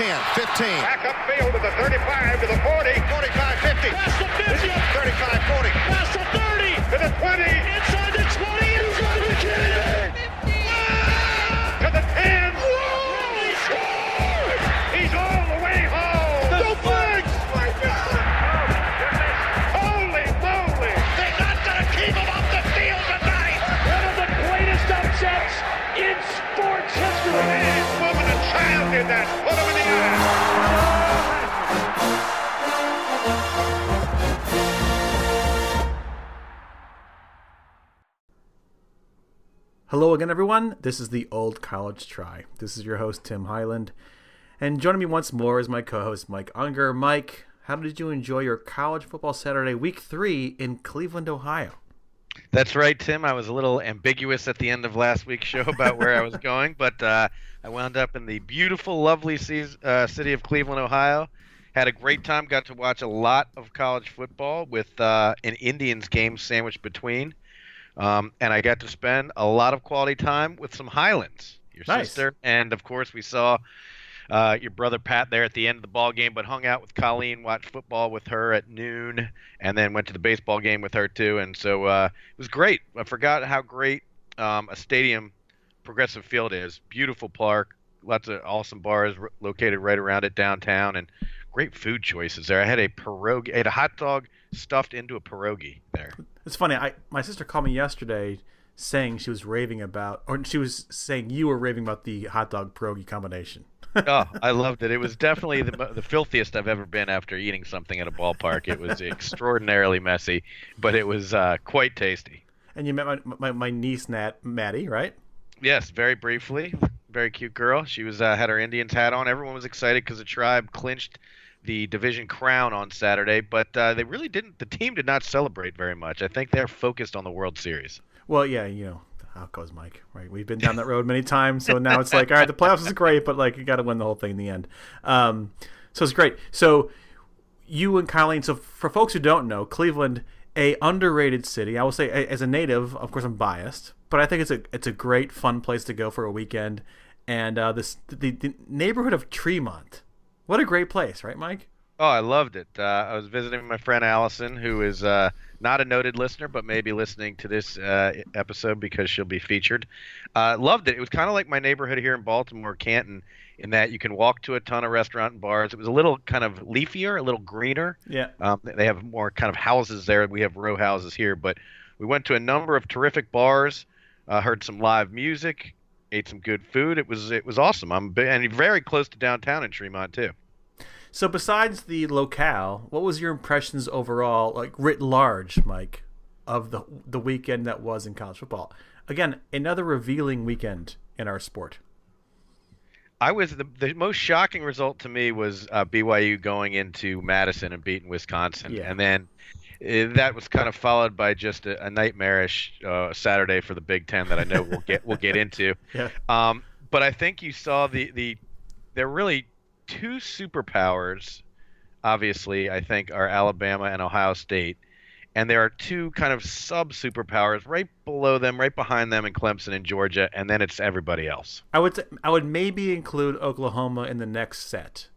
10, 15. Back upfield to the 35, to the 40. 45, 50. Past the 50. 35, 40. Past the 30. To the 20. Inside Hello again, everyone. This is the Old College Try. This is your host, Tim Highland. And joining me once more is my co host, Mike Unger. Mike, how did you enjoy your college football Saturday, week three in Cleveland, Ohio? That's right, Tim. I was a little ambiguous at the end of last week's show about where I was going, but uh, I wound up in the beautiful, lovely seas- uh, city of Cleveland, Ohio. Had a great time. Got to watch a lot of college football with uh, an Indians game sandwiched between. Um, and I got to spend a lot of quality time with some Highlands, your Nice. sister, and of course we saw uh, your brother Pat there at the end of the ball game, but hung out with Colleen, watched football with her at noon, and then went to the baseball game with her too. And so uh, it was great. I forgot how great um, a stadium Progressive Field is. Beautiful park, lots of awesome bars r- located right around it downtown, and great food choices there. I had a pierogi, I had a hot dog stuffed into a pierogi there. It's funny. I my sister called me yesterday saying she was raving about, or she was saying you were raving about the hot dog pierogi combination. oh, I loved it. It was definitely the, the filthiest I've ever been after eating something at a ballpark. It was extraordinarily messy, but it was uh, quite tasty. And you met my my, my niece Nat Maddie, right? Yes, very briefly. Very cute girl. She was uh, had her Indians hat on. Everyone was excited because the tribe clinched the division crown on Saturday, but uh, they really didn't. The team did not celebrate very much. I think they're focused on the World Series. Well, yeah, you know how it goes, Mike. Right? We've been down that road many times, so now it's like, all right, the playoffs is great, but like you got to win the whole thing in the end. Um, so it's great. So you and Colleen. So for folks who don't know, Cleveland, a underrated city. I will say, as a native, of course, I'm biased, but I think it's a it's a great, fun place to go for a weekend. And uh, this the, the neighborhood of Tremont. What a great place, right, Mike? Oh, I loved it. Uh, I was visiting my friend Allison, who is uh, not a noted listener, but maybe listening to this uh, episode because she'll be featured. Uh, loved it. It was kind of like my neighborhood here in Baltimore, Canton, in that you can walk to a ton of restaurant and bars. It was a little kind of leafier, a little greener. Yeah. Um, they have more kind of houses there. We have row houses here, but we went to a number of terrific bars, uh, heard some live music, ate some good food. It was it was awesome. I'm and very close to downtown in Tremont too. So besides the locale, what was your impressions overall, like writ large, Mike, of the the weekend that was in college football? Again, another revealing weekend in our sport. I was the, the most shocking result to me was uh, BYU going into Madison and beating Wisconsin, Yeah. and then uh, that was kind of followed by just a, a nightmarish uh, Saturday for the Big Ten that I know we'll get we'll get into. Yeah. Um, but I think you saw the the there are really two superpowers. Obviously, I think are Alabama and Ohio State, and there are two kind of sub superpowers right below them, right behind them in Clemson and Georgia, and then it's everybody else. I would I would maybe include Oklahoma in the next set,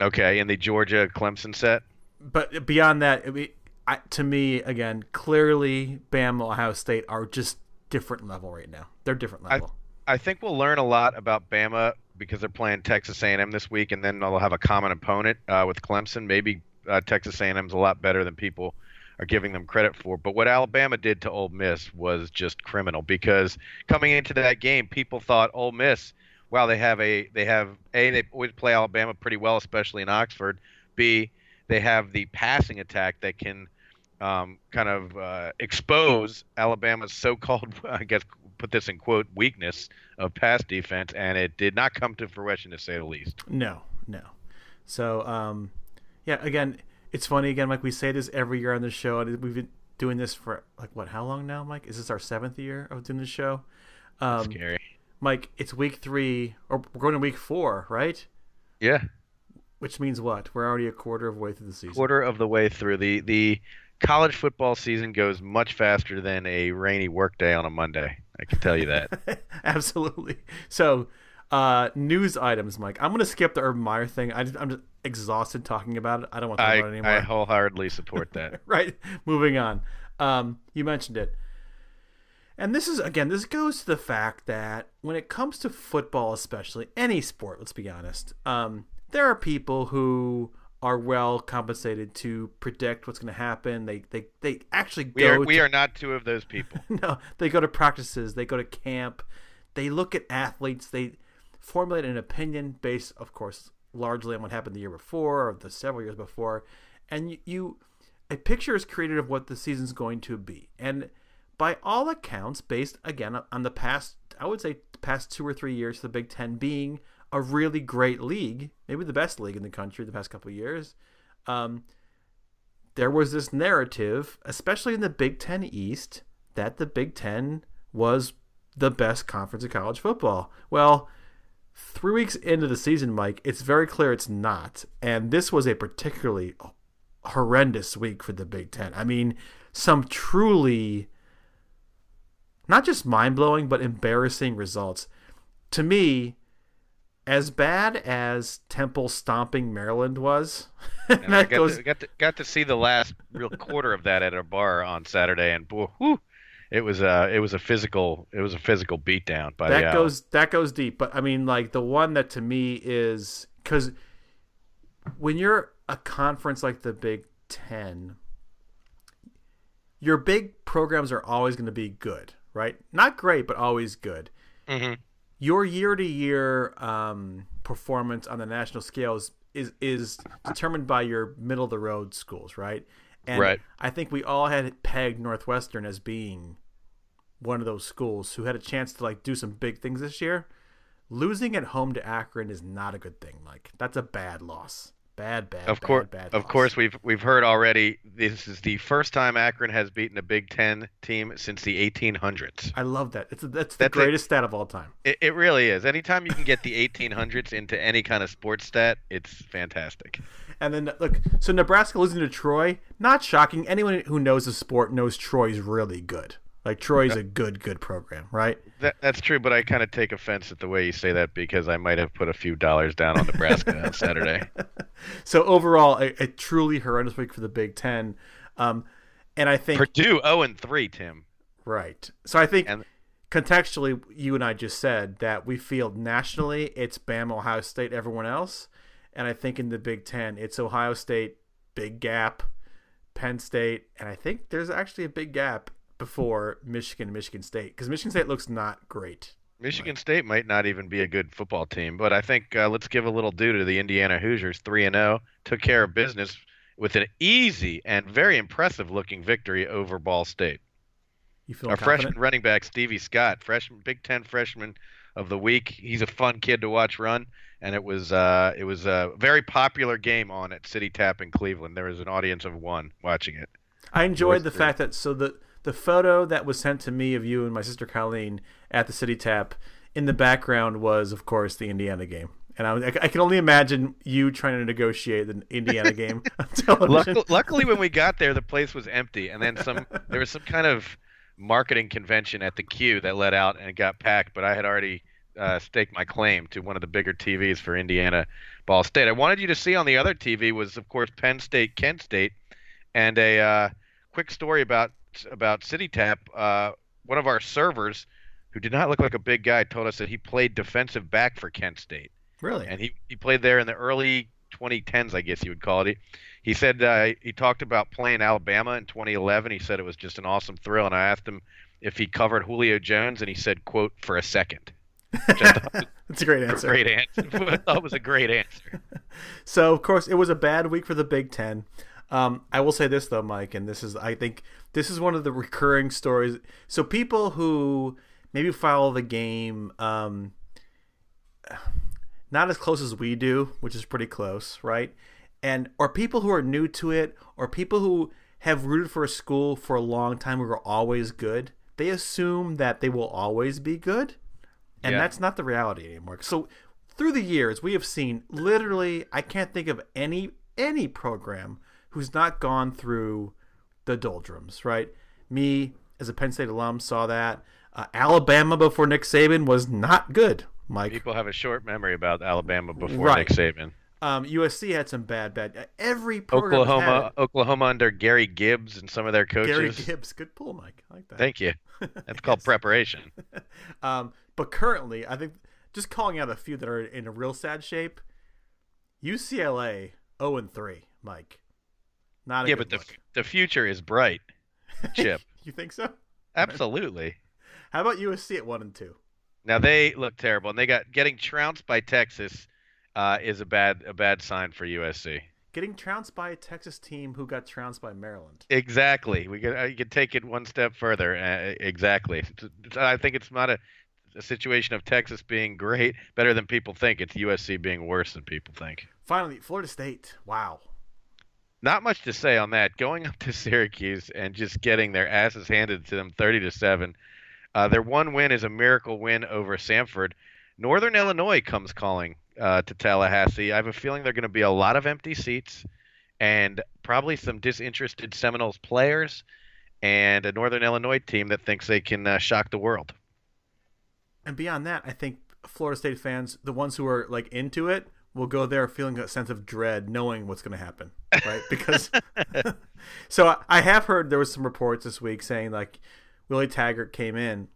Okay, in the Georgia Clemson set. but beyond that, it, be- I, to me, again, clearly Bama, Ohio State are just different level right now. They're different level. I think we'll learn a lot about Bama because they're playing Texas A&M this week, and then they'll have a common opponent uh, with Clemson. Maybe uh, Texas A&M's a lot better than people are giving them credit for. But what Alabama did to Ole Miss was just criminal because coming into that game, people thought Ole Miss, wow, they have a they have a they always play Alabama pretty well, especially in Oxford. B they have the passing attack that can um, kind of uh, expose Alabama's so-called, I guess, put this in quote, weakness of pass defense, and it did not come to fruition, to say the least. No, no. So, um, yeah, again, it's funny. Again, Mike, we say this every year on the show, and we've been doing this for like what? How long now, Mike? Is this our seventh year of doing the show? Um, Scary. Mike, it's week three, or we're going to week four, right? Yeah, Which means what? We're already a quarter of the way through the season. quarter of the way through the the college football season goes much faster than a rainy workday on a Monday. I can tell you that. Absolutely. So, Uh, news items, Mike. I'm gonna skip the Urban Meyer thing. I am just exhausted talking about it. I don't want to talk I, about it anymore. I wholeheartedly support that. right. Moving on. Um, you mentioned it. And this is again, this goes to the fact that when it comes to football, especially any sport, let's be honest, um, there are people who are well compensated to predict what's going to happen. They they they actually go. We are we to, are not two of those people. no, they go to practices. They go to camp. They look at athletes. They formulate an opinion based, of course, largely on what happened the year before or the several years before, and you, you a picture is created of what the season's going to be, and by all accounts, based again on the past, I would say past two or three years, the Big Ten being a really great league, maybe the best league in the country the past couple years. Um, there was this narrative, especially in the Big Ten East, that the Big Ten was the best conference of college football. Well, three weeks into the season, Mike, it's very clear it's not. And this was a particularly horrendous week for the Big Ten. I mean, some truly not just mind blowing, but embarrassing results. To me, as bad as Temple stomping Maryland was, and I got, goes... to, got, to, got to see the last real quarter of that at a bar on Saturday, and whew, it was a it was a physical it was a physical beatdown. By that goes that goes deep, but I mean, like the one that to me is because when you're a conference like the Big Ten, your big programs are always going to be good right? Not great, but always good. Mm-hmm. Your year to year performance on the national scales is is determined by your middle of the road schools, right? And right. I think we all had pegged Northwestern as being one of those schools who had a chance to like do some big things this year. Losing at home to Akron is not a good thing. Like that's a bad loss. Bad, bad, of course, bad of loss. course, we've we've heard already. This is the first time Akron has beaten a Big Ten team since the 1800s. I love that. It's that's the That's greatest stat of all time. It, it really is. Anytime you can get the 1800s into any kind of sports stat, it's fantastic. And then look, so Nebraska losing to Troy, not shocking. Anyone who knows the sport knows Troy's really good. Like Troy's a good, good program, right? That, that's true, but I kind of take offense at the way you say that because I might have put a few dollars down on Nebraska on Saturday. So overall, a, a truly horrendous week for the Big Ten. Um, and I think Purdue 0 and 3, Tim. right. So I think And contextually, you and I just said that we feel nationally it's Bama, Ohio State, everyone else, and I think in the Big Ten it's Ohio State, big gap, Penn State, and I think there's actually a big gap before Michigan, and Michigan State, because Michigan State looks not great. Michigan State might not even be a good football team, but I think uh, let's give a little due to the Indiana Hoosiers. Three and zero, took care of business with an easy and very impressive looking victory over Ball State. You feel Our confident? freshman running back Stevie Scott, freshman Big Ten freshman of the week. He's a fun kid to watch run, and it was uh, it was a very popular game on at City Tap in Cleveland. There was an audience of one watching it. I enjoyed the fact that so the the photo that was sent to me of you and my sister Colleen at the City Tap in the background was, of course, the Indiana game. And I, I can only imagine you trying to negotiate the Indiana game. Luckily, luckily, when we got there, the place was empty, and then some. there was some kind of marketing convention at the Q that let out, and it got packed. But I had already uh, staked my claim to one of the bigger TVs for Indiana Ball State. I wanted you to see on the other TV was, of course, Penn State, Kent State, and a uh, quick story about about City Tap. Uh, one of our servers, who did not look like a big guy, told us that he played defensive back for Kent State really? and he, he played there in the early 2010s, I guess you would call it. He, he said uh, he talked about playing Alabama in 2011. He said it was just an awesome thrill, and I asked him if he covered Julio Jones, and he said, "quote for a second. Which I thought was That's a great answer. great answer. I thought was a great answer. So of course it was a bad week for the Big Ten. Um, I will say this though, Mike, and this is I think this is one of the recurring stories. So people who maybe follow the game um, not as close as we do, which is pretty close, right? And or people who are new to it, or people who have rooted for a school for a long time who are always good. They assume that they will always be good, and Yeah. that's not the reality anymore. So through the years, we have seen literally I can't think of any any program who's not gone through the doldrums, right? Me as a Penn State alum saw that. Uh, Alabama before Nick Saban was not good. Mike. People have a short memory about Alabama before Right. Nick Saban. Um, USC had some bad, bad. Every program Oklahoma, Oklahoma under Gary Gibbs and some of their coaches. Gary Gibbs, good pull, Mike. I like that. Thank you. That's called preparation. Um, but currently, I think just calling out a few that are in a real sad shape. UCLA 0 and 3, Mike. Not Yeah, but the look. the future is bright. Chip, you think so? absolutely. How about USC at 1 and 2? Now they look terrible, and they got getting trounced by Texas uh, is a bad a bad sign for USC. Getting trounced by a Texas team who got trounced by Maryland. Exactly. We could uh, you could take it one step further. Uh, exactly. I think it's not a, a situation of Texas being great, better than people think. It's USC being worse than people think. Finally, Florida State. Wow. Not much to say on that. Going up to Syracuse and just getting their asses handed to them, thirty to seven. Uh, their one win is a miracle win over Samford. Northern Illinois comes calling uh, to Tallahassee. I have a feeling there are going to be a lot of empty seats and probably some disinterested Seminoles players and a Northern Illinois team that thinks they can uh, shock the world. And beyond that, I think Florida State fans, the ones who are like into it, will go there feeling a sense of dread, knowing what's going to happen, right? Because so I- have heard there was some reports this week saying like Willie Taggart came in,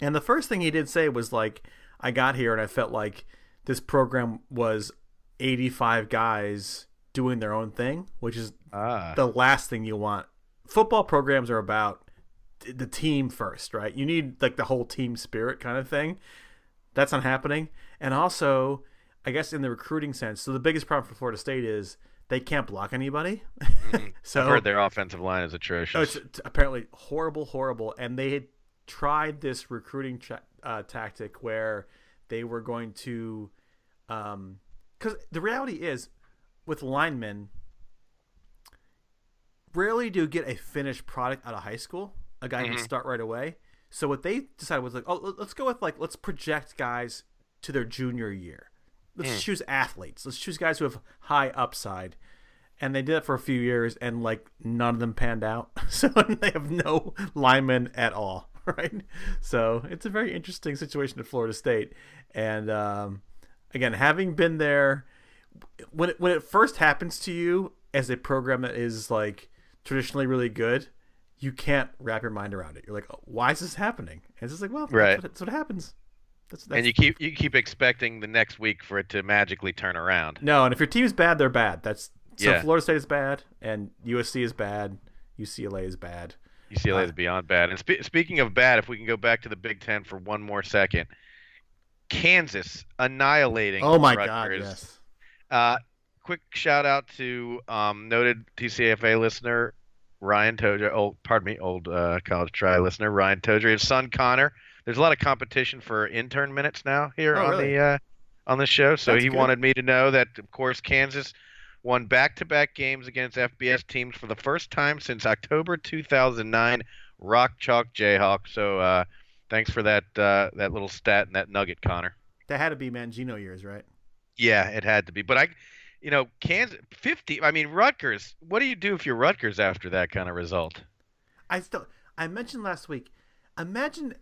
and the first thing he did say was like, "I got here and I felt like this program was 85 guys doing their own thing, which is Ah, the last thing you want. Football programs are about the team first, right? You need like the whole team spirit kind of thing. That's not happening. And also, I guess in the recruiting sense, so the biggest problem for Florida State is they can't block anybody. Mm-hmm. so I've heard their offensive line is atrocious. Oh, it's it's apparently horrible, horrible. And they had tried this recruiting tra- uh, tactic where they were going to, um, because the reality is, with linemen, rarely do you get a finished product out of high school. A guy can mm-hmm. start right away. So what they decided was like, oh, let's go with like let's project guys to their junior year. Let's choose athletes. Let's choose guys who have high upside. And they did it for a few years and like none of them panned out. So they have no linemen at all right? So it's a very interesting situation at florida state. And um, again having been there when it, when it first happens to you as a program that is like traditionally really good you can't wrap your mind around it. You're like oh, why is this happening? And it's just like well Right. that's, what, that's what happens that's, that's, and you keep you keep expecting the next week for it to magically turn around. no and if your team's bad they're bad that's so Yeah. florida state is bad and usc is bad ucla is bad UCLA is beyond bad. And spe- speaking of bad, if we can go back to the Big Ten for one more second, Kansas annihilating. Oh my Rutgers. God! Yes. Uh, quick shout out to um, noted TCFA listener Ryan Todry. Old, pardon me, old uh, college try listener Ryan Todry. His son Connor. There's a lot of competition for intern minutes now here Oh, on really? the uh, on the show. So That's he good. wanted me to know that, of course, Kansas won back-to-back games against FBS teams for the first time since October 2009. Rock chalk Jayhawk. So uh, thanks for that uh, that little stat and that nugget, Connor. That had to be Mangino years, right? Yeah, it had to be. But I, you know, Kansas 50. I mean, Rutgers. What do you do if you're Rutgers after that kind of result? I still I mentioned last week. Imagine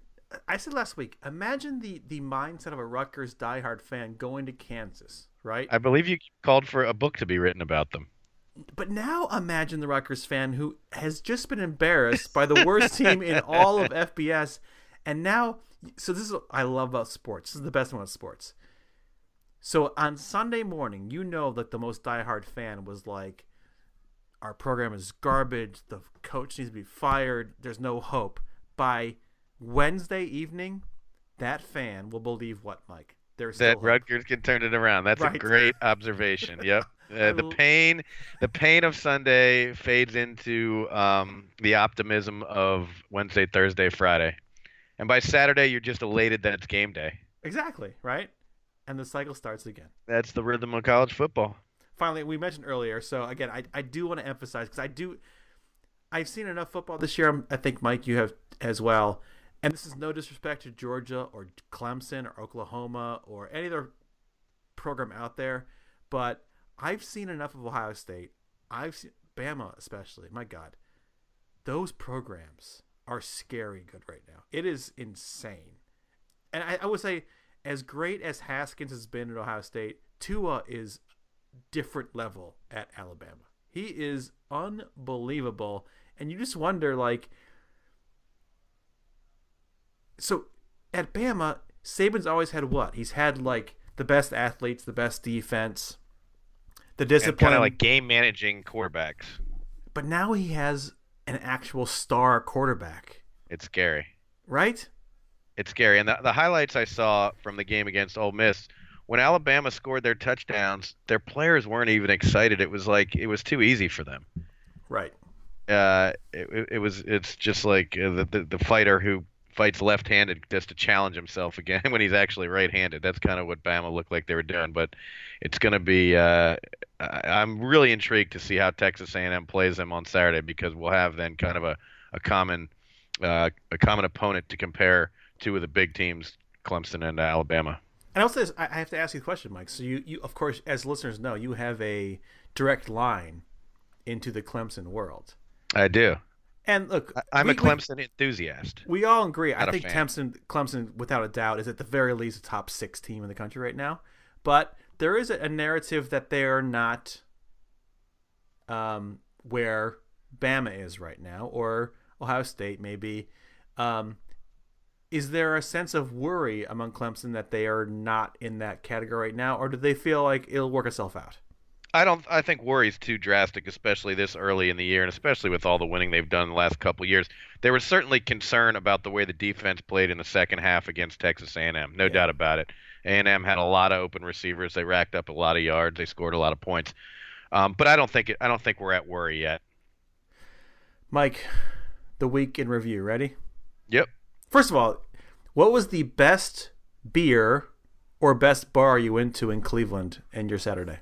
I said last week. Imagine the the mindset of a Rutgers diehard fan going to Kansas, right? I believe you called for a book to be written about them. But now imagine the Rutgers fan who has just been embarrassed by the worst team in all of FBS, and now so this is what I love about sports. This is the best one about sports. So on Sunday morning, you know that the most diehard fan was like, "Our program is garbage. The coach needs to be fired. There's no hope." By Wednesday evening, that fan will believe what, Mike? There's That hope. Rutgers can turn it around. That's a great observation. Yep. Uh, the pain, the pain of Sunday fades into um, the optimism of Wednesday, Thursday, Friday, and by Saturday you're just elated that it's game day. exactly right, and the cycle starts again. That's the rhythm of college football. finally we mentioned earlier so again i, I do want to emphasize because i do i've seen enough football this year i think mike you have as well and this is no disrespect to georgia or clemson or oklahoma or any other program out there but i've seen enough of ohio state i've seen bama especially my god those programs are scary good right now it is insane and i, I would say as great as Haskins has been at Ohio State, Tua is different level at Alabama. He is unbelievable, and you just wonder like. So, at Bama, Saban's always had what? He's had like the best athletes, the best defense, the discipline, kind of like game managing quarterbacks. But now he has an actual star quarterback. It's scary, right? It's scary. And the, the highlights I saw from the game against Ole Miss, when Alabama scored their touchdowns, their players weren't even excited. It was like it was too easy for them. Right. Uh, it, it was. It's just like uh, the, the the fighter who fights left-handed just to challenge himself again when he's actually right-handed. That's kind of what Bama looked like they were doing. But it's going to be. Uh, I'm really intrigued to see how Texas A&M plays them on Saturday because we'll have then kind of a a common uh, a common opponent to compare two of the big teams, Clemson and Alabama. And also, I have to ask you a question, Mike. So you, you, of course, as listeners know, you have a direct line into the Clemson world. I do. And look, I'm we, a Clemson we, enthusiast. We all agree. I think Clemson, Clemson, without a doubt, is at the very least a top six team in the country right now. But there is a narrative that they are not um, where Bama is right now, or Ohio State maybe. Um, is there a sense of worry among Clemson that they are not in that category right now, or do they feel like it'll work itself out? I don't. I think worry's too drastic, especially this early in the year, and especially with all the winning they've done the last couple years. There was certainly concern about the way the defense played in the second half against Texas A&M, no yeah. doubt about it. A&M had a lot of open receivers. They racked up a lot of yards. They scored a lot of points. Um, but I don't think it, I don't think we're at worry yet. Mike, the week in review. Ready? Yep. First of all, what was the best beer or best bar you went to in Cleveland in your Saturday?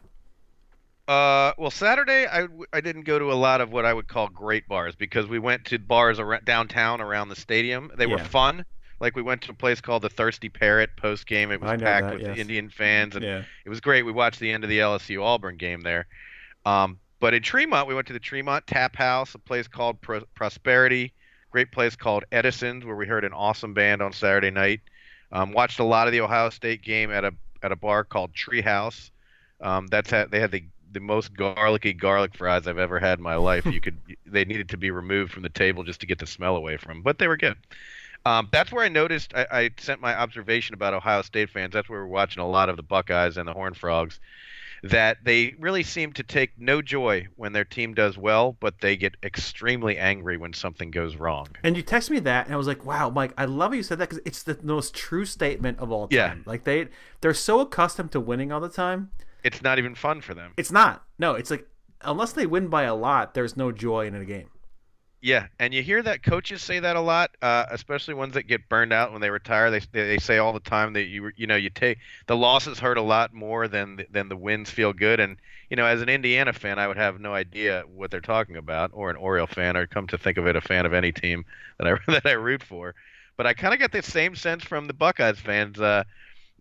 Uh, well, Saturday I, I didn't go to a lot of what I would call great bars because we went to bars around, downtown around the stadium. They yeah. were fun. Like we went to a place called the Thirsty Parrot post game. It was packed that, with yes. Indian fans, and yeah. it was great. We watched the end of the LSU Auburn game there. Um, but in Tremont, we went to the Tremont Tap House, a place called Pro- Prosperity great place called Edison's where we heard an awesome band on Saturday night. Um, watched a lot of the Ohio State game at a at a bar called Treehouse. Um, that's had, they had the the most garlicky garlic fries I've ever had in my life. You could they needed to be removed from the table just to get the smell away from, them, but they were good. Um, that's where I noticed. I, I, sent my observation about Ohio State fans. That's where we're watching a lot of the Buckeyes and the Horned Frogs that they really seem to take no joy when their team does well, but they get extremely angry when something goes wrong. And you text me that, and I was like, "Wow, Mike, I love you said that because it's the most true statement of all time. Yeah. Like they they're so accustomed to winning all the time. It's not even fun for them. It's not. No, it's like unless they win by a lot, there's no joy in a game. Yeah, and you hear that coaches say that a lot, uh, especially ones that get burned out when they retire. They they say all the time that you you know you take the losses hurt a lot more than than the wins feel good. And you know, as an Indiana fan, I would have no idea what they're talking about, or an Oriole fan, or come to think of it, a fan of any team that I that I root for. But I kind of get the same sense from the Buckeyes fans uh,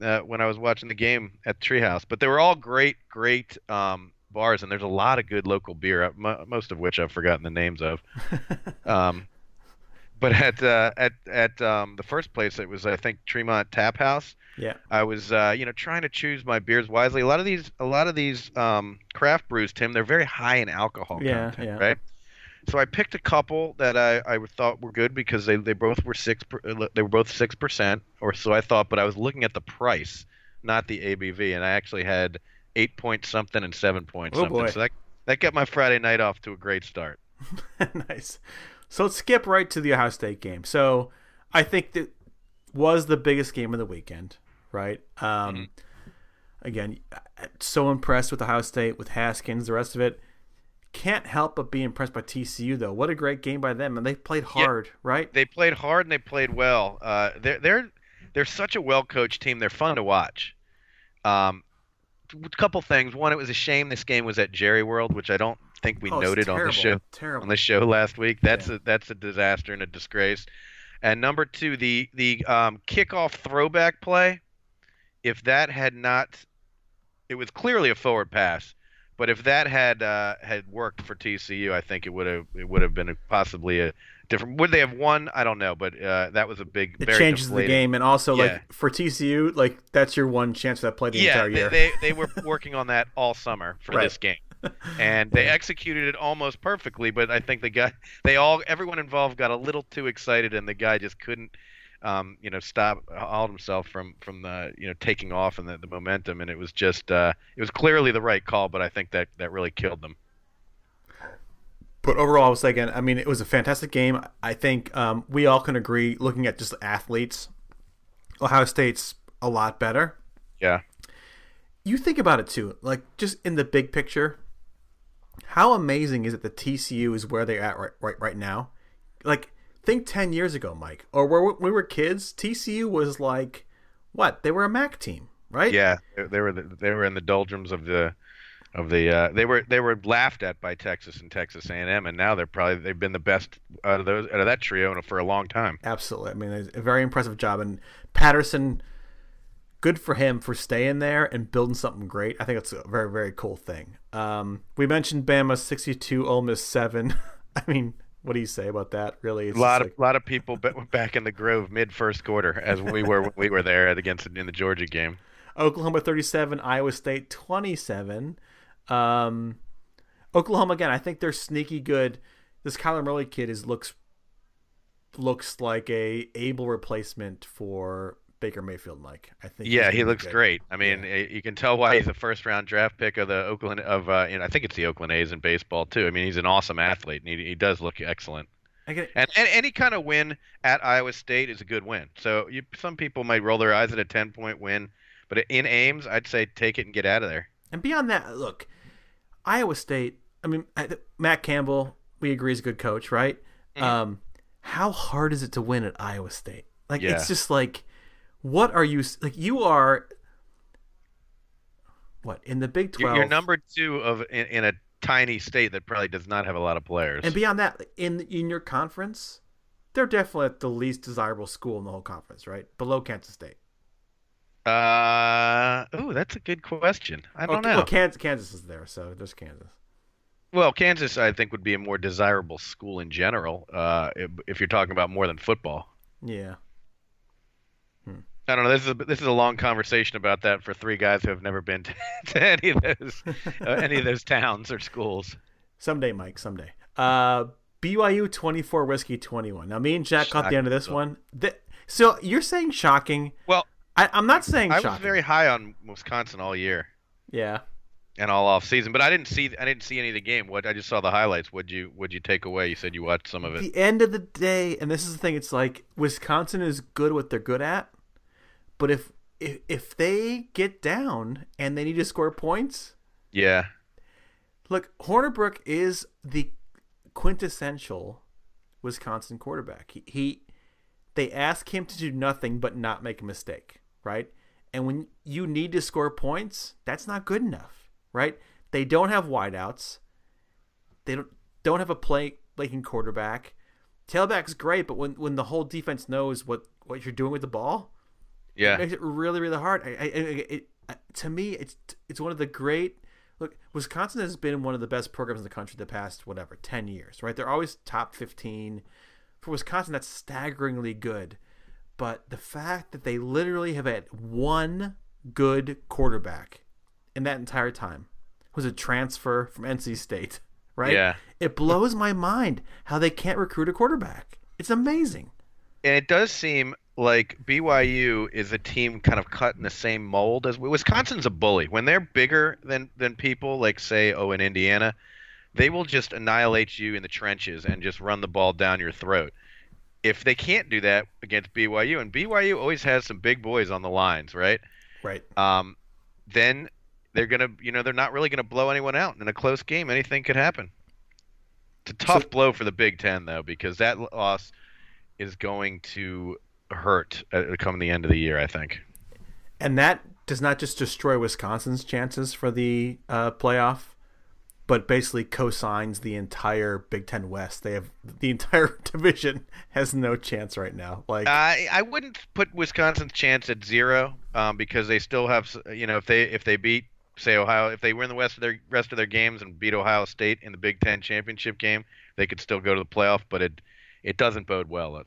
uh, when I was watching the game at Treehouse. But they were all great, great um, bars, and there's a lot of good local beer, uh, most of which I've forgotten the names of. um, but at uh, at at um, the first place, it was I think Tremont Tap House. Yeah. I was uh, you know trying to choose my beers wisely. A lot of these a lot of these um, craft brews, Tim, they're very high in alcohol yeah, content, yeah. right? So I picked a couple that I, I thought were good because they, they both were six uh, they were both six percent or so I thought. But I was looking at the price, not the ABV, and I actually had eight point something and seven point oh something. Boy. So that that got my Friday night off to a great start. nice. So let's skip right to the Ohio State game. So I think that was the biggest game of the weekend, right? Um, mm-hmm. Again, so impressed with Ohio State, with Haskins, the rest of it. Can't help but be impressed by TCU though. What a great game by them, and they played hard, yeah, right? They played hard and they played well. Uh, they're they're they're such a well coached team. They're fun to watch. Um, a couple things. One, it was a shame this game was at Jerry World, which I don't think we oh, noted terrible, on the show terrible. on the show last week. That's yeah. a that's a disaster and a disgrace. And number two, the the um, kickoff throwback play. If that had not, it was clearly a forward pass. But if that had uh, had worked for TCU, I think it would have it would have been a, possibly a different. Would they have won? I don't know, but uh, that was a big. It very changes the game, and also Yeah. like for TCU, like that's your one chance to play the Yeah, entire they, year. they they were working on that all summer for Right. this game, and they executed it almost perfectly. But I think the guy, they all, everyone involved got a little too excited, and the guy just couldn't, um, you know, stop hold himself from from the you know taking off and the, the momentum, and it was just uh, it was clearly the right call, but I think that that really killed them. But overall, I was thinking, I mean, it was a fantastic game. I think um, we all can agree, looking at just the athletes, Ohio State's a lot better. Yeah. You think about it too, like just in the big picture, how amazing is it that TCU is where they're at right, right, right now? Like, think 10 years ago, Mike, or where we were kids, TCU was like, what? They were a MAC team, right? Yeah, they- were the, they were in the doldrums of the of the uh, they were they were laughed at by Texas and Texas A&M, and now they're probably they've been the best out of those out of that trio for a long time. Absolutely. I mean, a very impressive job. And Patterson, good for him for staying there and building something great. I think it's a very, very cool thing. Um, we mentioned Bama 62, Ole Miss 7. I mean, what do you say about that? Really, it's A lot of lot of people back in the Grove mid first quarter, as we were when we were there against in the Georgia game. Oklahoma 37, Iowa State 27. Um, Oklahoma again. I think they're sneaky good. This Kyler Murray kid is looks looks like a able replacement for Baker Mayfield. Mike, I think. Yeah, he looks good. great. I mean, eh, you can tell why he's a first round draft pick of the Oakland of uh, you know, I think it's the Oakland A's in baseball too. I mean, he's an awesome athlete, and he, he does look excellent. And, and any kind of win at Iowa State is a good win. So you, some people might roll their eyes at a 10 point win, but in Ames, I'd say take it and get out of there. And beyond that, look, Iowa State. I mean, Matt Campbell. We agree is a good coach, right? Mm-hmm. Um, how hard is it to win at Iowa State? Like, Yeah. it's just like, what are you like? You are what in the Big Twelve? you're number two of in, in a tiny state that probably does not have a lot of players. and beyond that, in in your conference, they're definitely at the least desirable school in the whole conference, right? Below Kansas State. uh, oh, that's a good question. I don't Okay, know. Well, Kansas, Kansas is there, so there's Kansas. Well, Kansas, I think, would be a more desirable school in general. Uh, if, if you're talking about more than football. Yeah. I don't know. This is a, this is a long conversation about that for three guys who have never been to, to any of those uh, any of those towns or schools. Someday, Mike. Someday. Uh, BYU twenty four whiskey twenty one. Now, me and Jack caught the end of this one. Th- so you're saying shocking? Well, I, I'm not saying shocking. I shocking. was very high on Wisconsin all year yeah. and all off season, but I didn't see I didn't see any of the game. What I just saw the highlights. Would you would you take away? You said you watched some of it. the end of the day, and this is the thing, it's like Wisconsin is good what they're good at, but if if, if they get down and they need to score points, Yeah, look, Hornibrook is the quintessential Wisconsin quarterback. He, he they ask him to do nothing but not make a mistake, right? And when you need to score points, that's not good enough, right? They don't have wideouts. They don't don't have a play making quarterback. Tailback's great, but when when the whole defense knows what what you're doing with the ball, it yeah. makes it really really hard. I, I, I- it, uh, to me, it's it's one of the great. Look, Wisconsin has been one of the best programs in the country the past whatever ten years, right? They're always top fifteen. For Wisconsin, that's staggeringly good. But the fact that they literally have had one good quarterback in that entire time was a transfer from NC State, right? Yeah. It blows my mind how they can't recruit a quarterback. It's amazing. And it does seem like BYU is a team kind of cut in the same mold as Wisconsin's a bully. When they're bigger than than people, like say, oh, in Indiana, they will just annihilate you in the trenches and just run the ball down your throat. If they can't do that against BYU, and BYU always has some big boys on the lines, right? Right. Um, then they're gonna, you know, they're not really gonna blow anyone out in a close game. Anything could happen. It's a tough So- blow for the Big Ten, though, because that loss is going to hurt uh, come the end of the year. I think. And that does not just destroy Wisconsin's chances for the uh, playoff, but basically co-signs the entire Big Ten West. They have the entire division has no chance right now. Like I I wouldn't put Wisconsin's chance at zero um, because they still have you know if they if they beat say Ohio if they win the rest of their rest of their games and beat Ohio State in the Big Ten championship game they could still go to the playoff but it it doesn't bode well.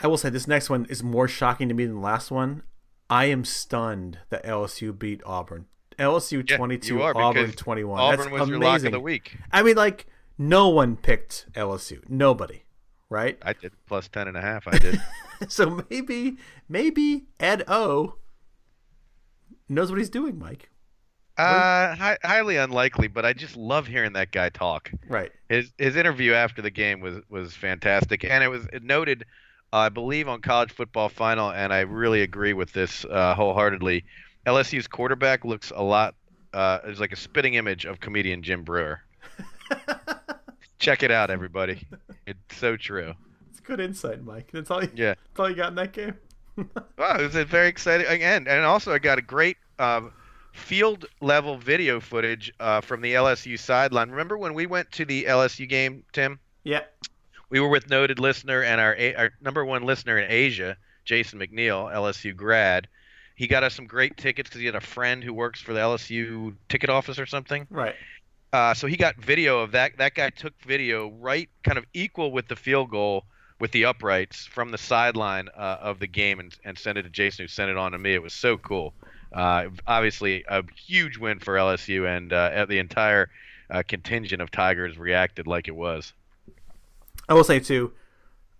I will say this next one is more shocking to me than the last one. I am stunned that LSU beat Auburn. LSU Yeah, 22, are, Auburn 21. Auburn That's was amazing. your lock of the week. I mean, like, no one picked LSU. Nobody, right? I did plus ten and a half. I did. So maybe, maybe Ed O knows what he's doing, Mike. uh, hi- highly unlikely, but I just love hearing that guy talk. Right. His his interview after the game was was fantastic, and it was it noted, I believe, on College Football Final, and I really agree with this uh, wholeheartedly. LSU's quarterback looks a lot uh, is like a spitting image of comedian Jim Breuer. Check it out, everybody. It's so true. It's good insight, Mike. That's all. You, Yeah. That's all you got in that game. Wow, it was a very exciting again, and also I got a great uh, field level video footage uh, from the LSU sideline. Remember when we went to the LSU game, Tim? Yeah. We were with noted listener and our our number one listener in Asia, Jason McNeil, LSU grad. He got us some great tickets because he had a friend who works for the LSU ticket office or something. Right. Uh, so he got video of that. That guy took video right, kind of equal with the field goal with the uprights from the sideline uh, of the game, and, and sent it to Jason, who sent it on to me. It was so cool. Uh, obviously, a huge win for LSU, and uh, the entire uh, contingent of Tigers reacted like it was. I will say too,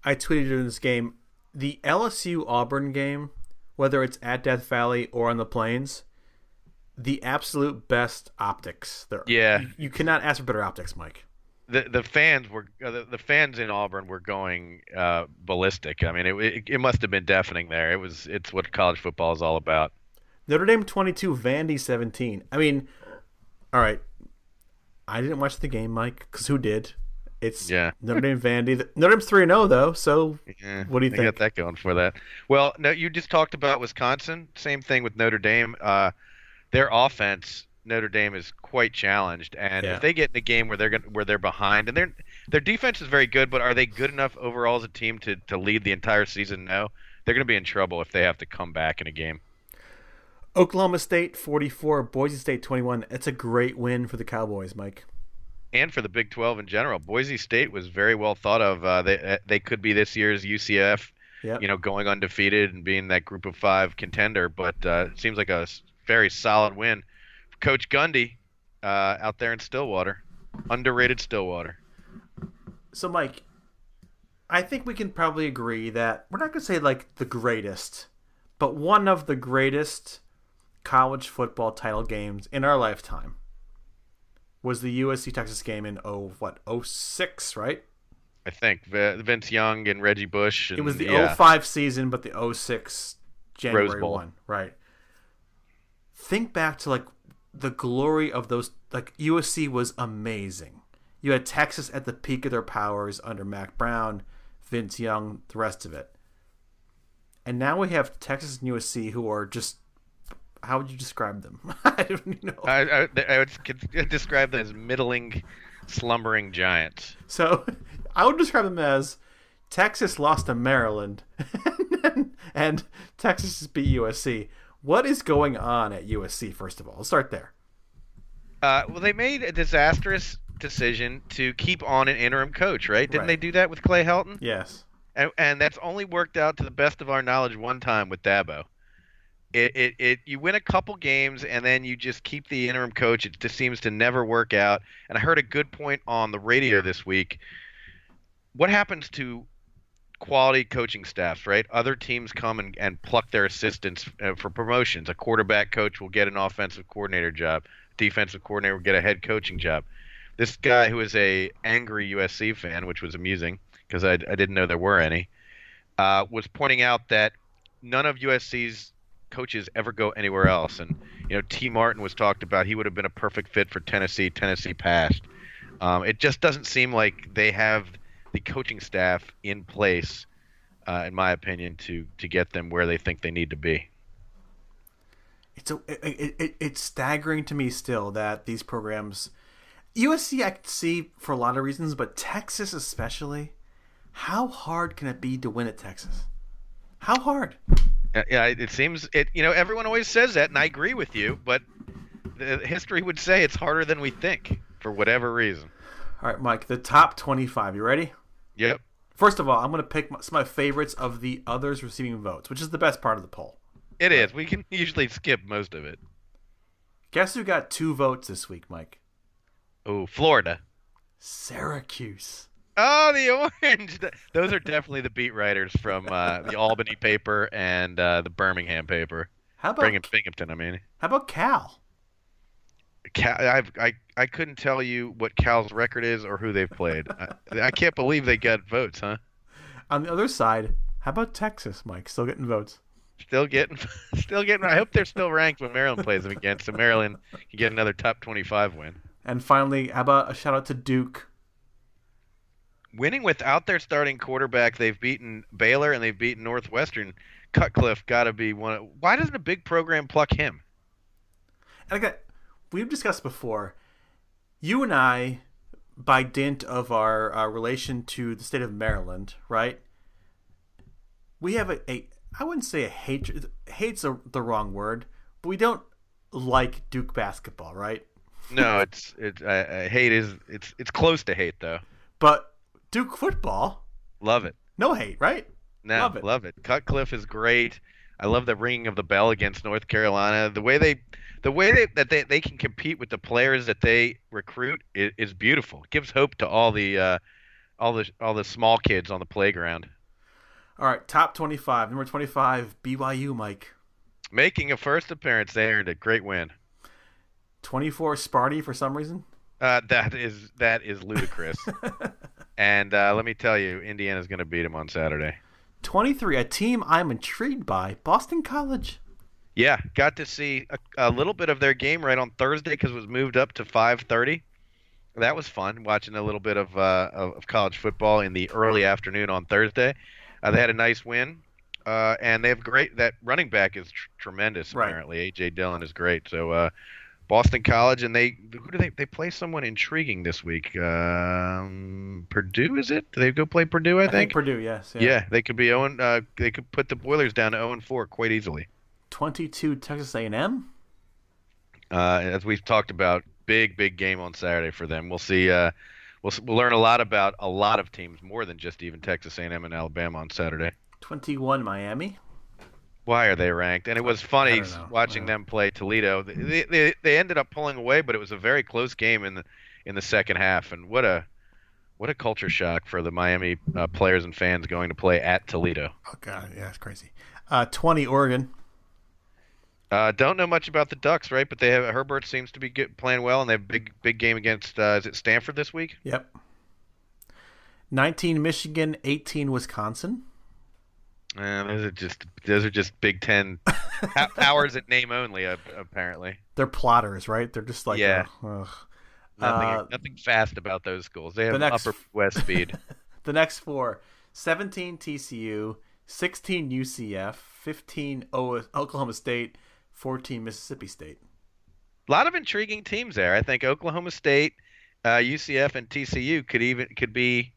I tweeted during this game, the LSU Auburn game, whether it's at Death Valley or on the plains, the absolute best optics. There, Yeah. you, you cannot ask for better optics, Mike. the the fans were uh, the, the fans in Auburn were going uh, ballistic. I mean, it, it it must have been deafening there. It was it's what college football is all about. Notre Dame twenty two, Vandy seventeen. I mean, all right, I didn't watch the game, Mike, because who did? It's Yeah. Notre Dame Vandy. Notre Dame's three and zero though. So Yeah, what do you think? got that going for that. Well, no, you just talked about Wisconsin. Same thing with Notre Dame. Uh, their offense, Notre Dame is quite challenged, and Yeah. if they get in a game where they're gonna, where they're behind, and their their defense is very good, but are they good enough overall as a team to to lead the entire season? No, they're going to be in trouble if they have to come back in a game. Oklahoma State forty four, Boise State twenty one. It's a great win for the Cowboys, Mike. And for the Big 12 in general. Boise State was very well thought of. Uh, they they could be this year's UCF, Yep. you know, going undefeated and being that group of five contender. But uh, it seems like a very solid win. Coach Gundy uh, out there in Stillwater, underrated Stillwater. So, Mike, I think we can probably agree that we're not going to say like the greatest, but one of the greatest college football title games in our lifetime was the USC Texas game in oh what 06, right? I think Vince Young and Reggie Bush. And, It was the yeah, 05 season, but the 06 January. 1, right? Think back to like the glory of those like USC was amazing. You had Texas at the peak of their powers under Mack Brown, Vince Young, the rest of it. And now we have Texas and USC who are just how would you describe them? I don't know. I, I, I would describe them as middling, slumbering giants. So I would describe them as Texas lost to Maryland and, and Texas just beat USC. What is going on at USC, first of all? Let's start there. Uh, well, they made a disastrous decision to keep on an interim coach, right? Didn't Right. they do that with Clay Helton? Yes. And, and that's only worked out to the best of our knowledge one time with Dabo. It, it, it you win a couple games and then you just keep the interim coach. It just seems to never work out. And I heard a good point on the radio this week. What happens to quality coaching staffs, right? Other teams come and, and pluck their assistants uh, for promotions. A quarterback coach will get an offensive coordinator job. Defensive coordinator will get a head coaching job. This guy who is a angry USC fan, which was amusing because I, I didn't know there were any, uh, was pointing out that none of USC's coaches ever go anywhere else. And you know, Tee Martin was talked about. He would have been a perfect fit for Tennessee. Tennessee passed. Um, it just doesn't seem like they have the coaching staff in place, uh, in my opinion, to to get them where they think they need to be. It's a, it, it, it's staggering to me still that these programs, USC I can see for a lot of reasons, but Texas especially, how hard can it be to win at Texas? How hard? Yeah, it seems it. You know, everyone always says that, and I agree with you. But the history would say it's harder than we think for whatever reason. All right, Mike, the top 25. You ready? Yep. First of all, I'm going to pick some of my favorites of the others receiving votes, which is the best part of the poll. It is. We can usually skip most of it. Guess who got two votes this week, Mike? Oh, Florida. Syracuse. Oh, the orange. Those are definitely the beat writers from uh, the Albany paper and uh, the Birmingham paper. How about Binghamton, Binghamton, I mean. how about Cal? Cal, I've, I I couldn't tell you what Cal's record is or who they've played. I, I can't believe they got votes, huh? On the other side, how about Texas, Mike? Still getting votes. Still getting, still getting. I hope they're still ranked when Maryland plays them again, so Maryland can get another top twenty-five win. And finally, how about a shout out to Duke? Winning without their starting quarterback, they've beaten Baylor and they've beaten Northwestern. Cutcliffe got to be one. Of, why doesn't a big program pluck him? And again, we've discussed before. You and I, by dint of our uh, relation to the state of Maryland, right? We have a, a I wouldn't say a hatred. Hate's a, the wrong word, but we don't like Duke basketball, right? No, it's it's I, I hate is it's it's close to hate though. But Duke football, Love it. no hate, right? No, Love it. love it. Cutcliffe is great. I love the ringing of the bell against North Carolina. The way they, the way they, that they, they can compete with the players that they recruit is, is beautiful. It gives hope to all the, uh, all the all the small kids on the playground. All right, top twenty-five. Number twenty-five, BYU, Mike. Making a first appearance, they earned a great win. Twenty-four, Sparty for some reason. Uh, that is that is ludicrous. and uh, let me tell you, Indiana's going to beat them on Saturday. 23, a team I'm intrigued by, Boston College. Yeah, got to see a, a little bit of their game right on Thursday because it was moved up to 5:30. That was fun watching a little bit of uh, of of college football in the early afternoon on Thursday. Uh, they had a nice win, uh, and they have great. That running back is tr- tremendous. Right. Apparently, AJ Dillon is great. So uh, Boston College, and they who do they they play someone intriguing this week? Um, Purdue is it? Do they go play Purdue? I, I think Purdue, yes. Yeah, they could be Owen. Uh, they could put the Boilers down to 0 and 4 quite easily. 22, Texas A&M. Uh, as we've talked about, big big game on Saturday for them. We'll see. Uh, we'll we'll learn a lot about a lot of teams, more than just even Texas A&M and Alabama on Saturday. 21, Miami. Why are they ranked? And it was funny watching them play Toledo. They, they they ended up pulling away, but it was a very close game in the in the second half. And what a what a culture shock for the Miami uh, players and fans going to play at Toledo. Oh, God, yeah, it's crazy. Uh, 20, Oregon. Uh, don't know much about the Ducks, right? But they have Herbert seems to be get, playing well, and they have a big big game against uh, is it Stanford this week? Yep. 19, Michigan. 18, Wisconsin. Uh, those are just those are just Big Ten powers at name only, uh, apparently. They're plotters, right? They're just like, Yeah. ugh. Nothing Uh, nothing fast about those schools. They have the next- upper West speed. The next four 17 TCU, 16 UCF, 15 O- Oklahoma State, 14 Mississippi State. a lot of intriguing teams there. I think Oklahoma State, uh, UCF, and TCU could even could be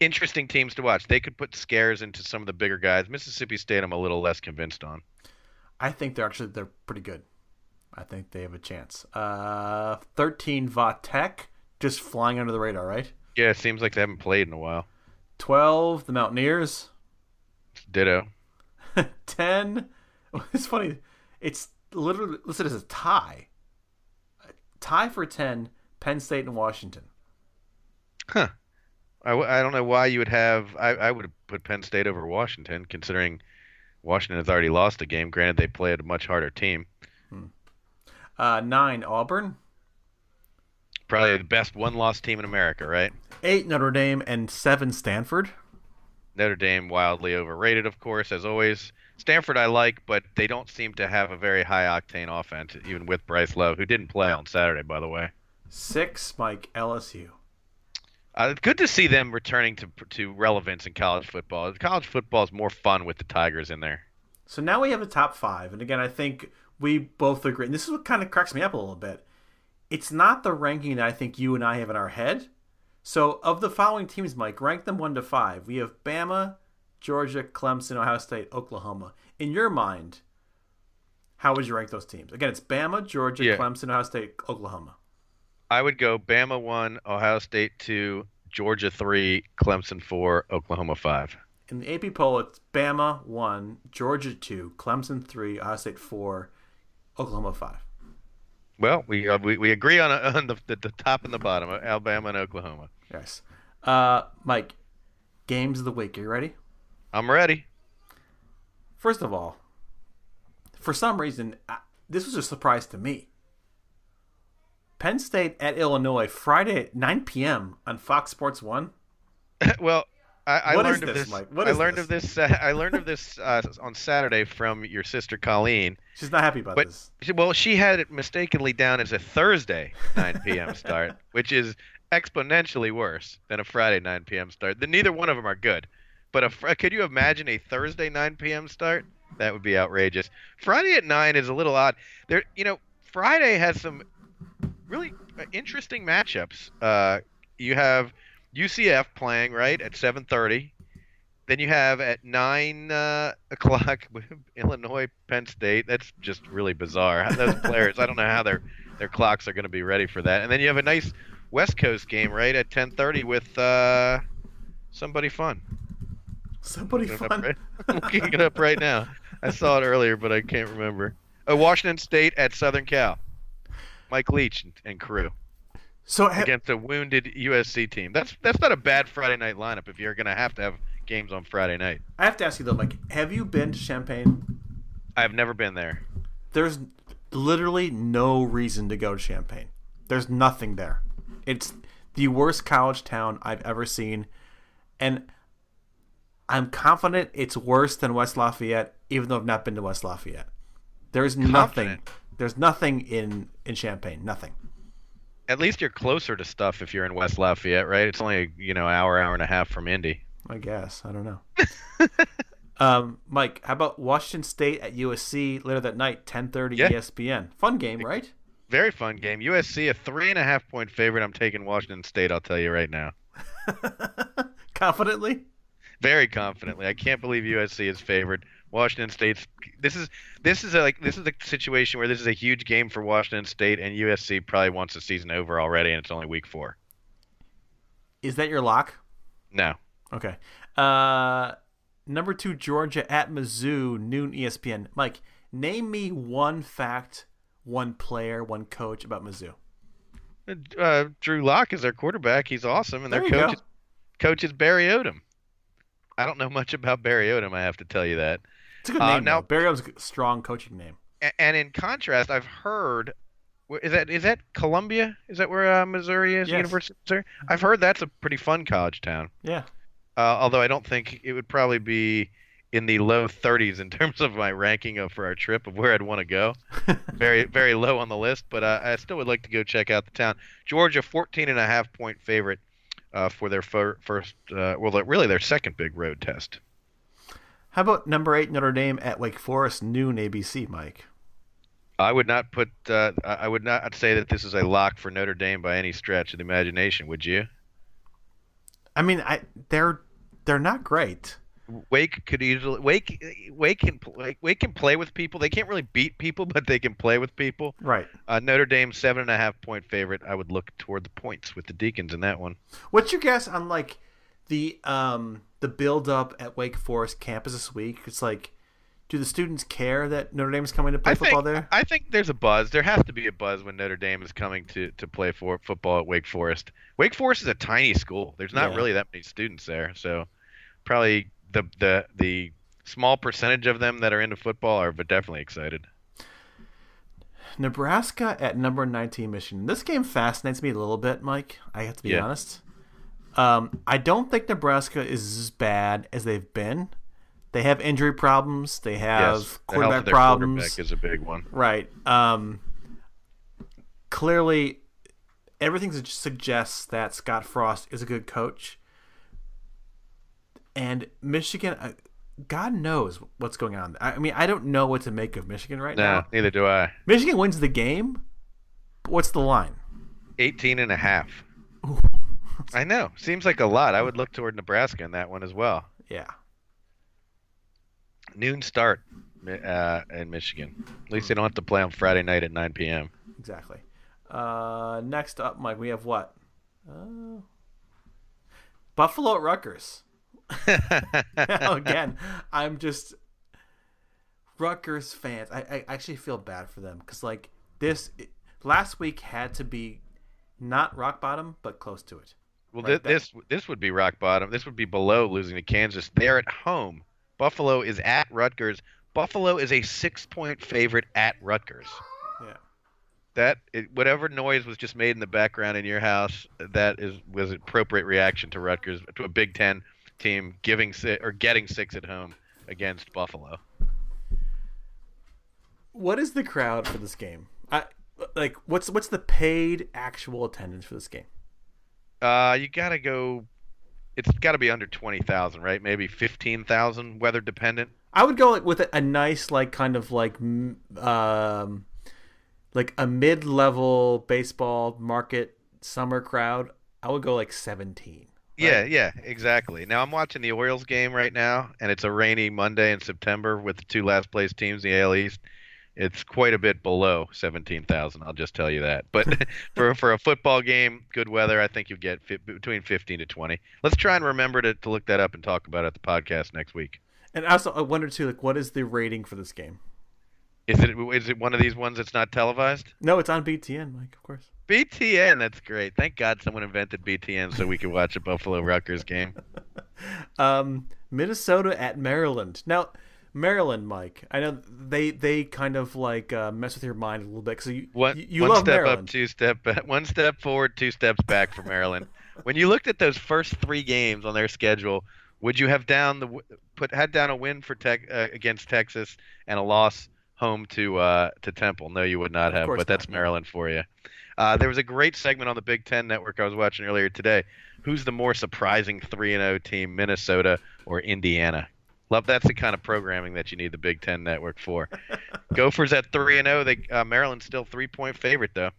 interesting teams to watch. They could put scares into some of the bigger guys. Mississippi State, I'm a little less convinced on. I think they're actually they're pretty good. I think they have a chance. Uh, 13 Va Tech, just flying under the radar, right? Yeah, it seems like they haven't played in a while. 12 the Mountaineers. Ditto. 10 it's funny it's literally listed as a tie a tie for 10 penn state and washington Huh. I, w- I don't know why you would have. I, I would have put Penn State over Washington, considering Washington has already lost a game. Granted, they played a much harder team. uh, 9 auburn Probably the best one-loss team in America, right? 8 notre dame and 7 stanford Notre Dame wildly overrated, of course, as always. Stanford I like, but they don't seem to have a very high octane offense, even with Bryce Love, who didn't play on Saturday, by the way. 6 mike lsu Uh, it's good to see them returning to to relevance in college football. College football is more fun with the Tigers in there. so now we have a top 5 and again i think we both agree and this is what kind of cracks me up a little bit it's not the ranking that i think you and i have in our head so of the following teams mike rank them 1 to 5 we have bama georgia clemson ohio state oklahoma in your mind how would you rank those teams again it's bama georgia Yeah. clemson ohio state oklahoma I would go Bama one, Ohio State two, Georgia three, Clemson four, Oklahoma five. In the AP poll, it's Bama one, Georgia two, Clemson three, Ohio State four, Oklahoma five. Well, we uh, we, we agree on, on the, the the top and the bottom, uh, Alabama and Oklahoma. Yes. Uh, Mike, games of the week. Are you ready? I'm ready. First of all, for some reason, I, this was a surprise to me. Penn State at Illinois Friday at 9 p.m. on Fox Sports One. well, I, I learned of this, this. Mike? What I learned this? of this. Uh, I learned of this uh, on Saturday from your sister Colleen. She's not happy about But this. she- well, she had it mistakenly down as a Thursday 9 p.m. start, which is exponentially worse than a Friday 9 p.m. start. Then neither one of them are good. But a, could you imagine a Thursday 9 p.m. start? That would be outrageous. Friday at 9 is a little odd. There, you know, Friday has some really uh, interesting matchups. Uh, you have UCF playing right at 7:30. Then you have at nine uh, o'clock Illinois Penn State. That's just really bizarre. Those players, I don't know how their their clocks are going to be ready for that. And then you have a nice West Coast game right at 10:30 with uh, somebody fun. Somebody up fun. right- I'm looking it up right now. I saw it earlier, but I can't remember. Oh, Washington State at Southern Cal. Mike Leach and, and crew So ha- against a wounded USC team. That's that's not a bad Friday night lineup if you're going to have to have games on Friday night. I have to ask you though, Mike, have you been to Champaign? I've never been there. There's literally no reason to go to Champaign. There's nothing there. It's the worst college town I've ever seen, and I'm confident it's worse than West Lafayette, even though I've not been to West Lafayette. There's nothing. Confident? There's nothing in in Champaign. Nothing. At least you're closer to stuff if you're in West Lafayette, right? It's only a, you know hour, hour and a half from Indy. I guess. I don't know. um, Mike, how about Washington State at USC later that night, 10:30 Yeah. ESPN. Fun game, right? Very fun game. USC a three and a half point favorite. I'm taking Washington State. I'll tell you right now, Confidently. very confidently. I can't believe USC is favored. Washington State's. This is this is a, like this is a situation where this is a huge game for Washington State, and USC probably wants the season over already, and it's only week four. Is that your lock? No, Okay. Uh, number two, Georgia at Mizzou, noon ESPN. Mike, name me one fact, one player, one coach about Mizzou. uh, Drew Lock is their quarterback. He's awesome, and their coach go. is, coach is Barry Odom. I don't know much about Barry Odom. I have to tell you that. It's a good Uh, name. now- now, a strong coaching name. And in contrast, I've heard is that is that Columbia? Is that where uh, Missouri is? Yes. University of Missouri. I've heard that's a pretty fun college town. Yeah. Uh, although I don't think it would probably be in the low 30s in terms of my ranking of for our trip of where I'd want to go. very very low on the list, but uh, I still would like to go check out the town. Georgia 14 and a half point favorite uh, for their fir- first uh, well really their second big road test. How about number eight Notre Dame at Wake Forest, noon ABC, Mike? I would not put uh, I would not say that this is a lock for Notre Dame by any stretch of the imagination, would you? I mean, I they're they're not great. Wake could easily Wake Wake can play Wake can play with people. They can't really beat people, but they can play with people. Right. Uh, Notre Dame seven and a half point favorite. I would look toward the points with the Deacons in that one. What's your guess on like the um the build up at Wake Forest campus this week? It's like, do the students care that Notre Dame is coming to play I football think there? I think there's a buzz. There has to be a buzz when Notre Dame is coming to, to play for football at Wake Forest. Wake Forest is a tiny school. There's not Yeah. really that many students there, so probably the the the small percentage of them that are into football are but definitely excited. Nebraska at number 19 Michigan. This game fascinates me a little bit, Mike. I have to be Yeah. honest. Um, I don't think Nebraska is as bad as they've been. They have injury problems. They have yes, the quarterback problems. quarterback is a big one. Right. Um, clearly, everything suggests that Scott Frost is a good coach. And Michigan, uh, God knows what's going on. I mean, I don't know what to make of Michigan right No, now. neither do I. Michigan wins the game. What's the line? 18 and a half. I know. Seems like a lot. I would look toward Nebraska in that one as well. Yeah. Noon start uh, in Michigan. At least they don't have to play on Friday night at 9 p.m. Exactly. Uh, next up, Mike, we have what? Uh, Buffalo at Rutgers. Again, I'm just Rutgers fans. I, I actually feel bad for them because like this last week had to be not rock bottom, but close to it. Well, Right, thi- this this would be rock bottom. This would be below losing to Kansas. They're at home. Buffalo is at Rutgers. Buffalo is a six-point favorite at Rutgers. Yeah. That it, whatever noise was just made in the background in your house, that is was an appropriate reaction to Rutgers to a Big Ten team giving si- or getting six at home against Buffalo. What is the crowd for this game? I like what's what's the paid actual attendance for this game? Uh, you gotta go. It's got to be under twenty thousand, right? Maybe fifteen thousand, weather dependent. I would go like with a, nice like kind of like um like a mid-level baseball market summer crowd. I would go like 17. Yeah, yeah, exactly. Now I'm watching the Orioles game right now, and it's a rainy Monday in September with the two last place teams in the AL East. It's quite a bit below seventeen thousand. I'll just tell you that. But for for a football game, good weather, I think you get fi- between fifteen to twenty. Let's try and remember to, to look that up and talk about it at the podcast next week. And also I wonder too like what is the rating for this game? Is it is it one of these ones that's not televised? No, it's on BTN, Mike, of course. BTN, that's great. Thank God someone invented BTN so we could watch a Buffalo Rutgers game. Um, Minnesota at Maryland. Now, Maryland, Mike. I know they they kind of like uh, mess with your mind a little bit because you One, you, you one love step Maryland. up, two step back. One step forward, two steps back for Maryland. when you looked at those first three games on their schedule, would you have down the put had down a win for tech uh, against Texas and a loss home to uh, to Temple? No, you would not have. But that's. Maryland for you. Uh, there was a great segment on the Big Ten Network I was watching earlier today. Who's the more surprising three and zero team, Minnesota or Indiana? Love that's the kind of programming that you need the Big Ten Network for. Gophers at three and zero. They uh, Maryland's still three point favorite though.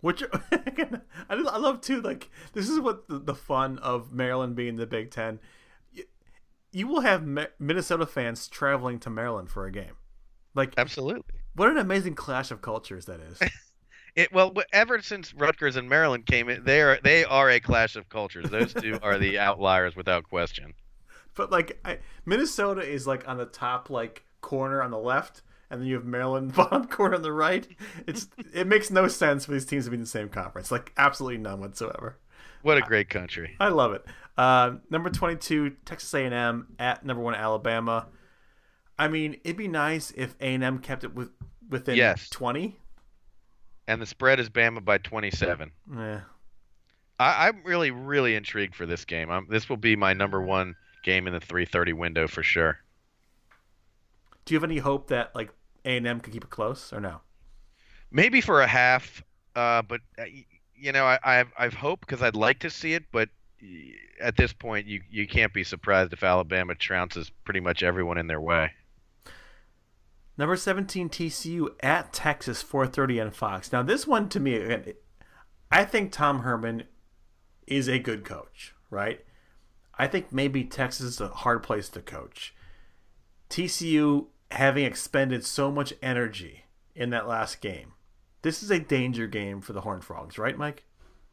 Which again, I, I love too. Like this is what the, the fun of Maryland being the Big Ten. You, you will have Ma- Minnesota fans traveling to Maryland for a game. Like Absolutely. what an amazing clash of cultures that is. It well, ever since Rutgers and Maryland came in, they are they are a clash of cultures. Those two are the outliers without question. But like I, Minnesota is like on the top like corner on the left, and then you have Maryland bottom corner on the right. It's it makes no sense for these teams to be in the same conference. Like absolutely none whatsoever. What a great country. I love it. Uh, number twenty-two, Texas A&M at number one Alabama. I mean, it'd be nice if A&M kept it with within Yes. twenty. And the spread is Bama by 27. Yeah. I, I'm really really intrigued for this game. I'm, this will be my number one game in the 3:30 window for sure. Do you have any hope that like A&M could keep it close or no? Maybe for a half, uh, but uh, you know I, I've I've hoped because I'd like to see it, but at this point you you can't be surprised if Alabama trounces pretty much everyone in their way. Number 17 TCU at Texas 4:30 on Fox. Now this one to me again, I think Tom Herman is a good coach, right? I think maybe Texas is a hard place to coach. TCU having expended so much energy in that last game. This is a danger game for the Horned Frogs, right, Mike?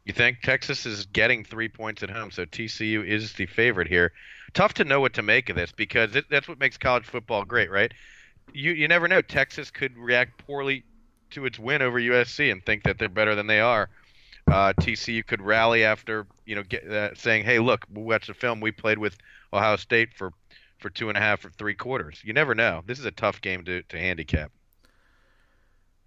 You think Texas is getting three points at home, so TCU is the favorite here. Tough to know what to make of this because it, that's what makes college football great, right? You you never know. Texas could react poorly to its win over USC and think that they're better than they are. Uh, TCU could rally after you know get, uh, saying, "Hey, look, we watched the film. We played with Ohio State for for two and a half or three quarters." You never know. This is a tough game to to handicap.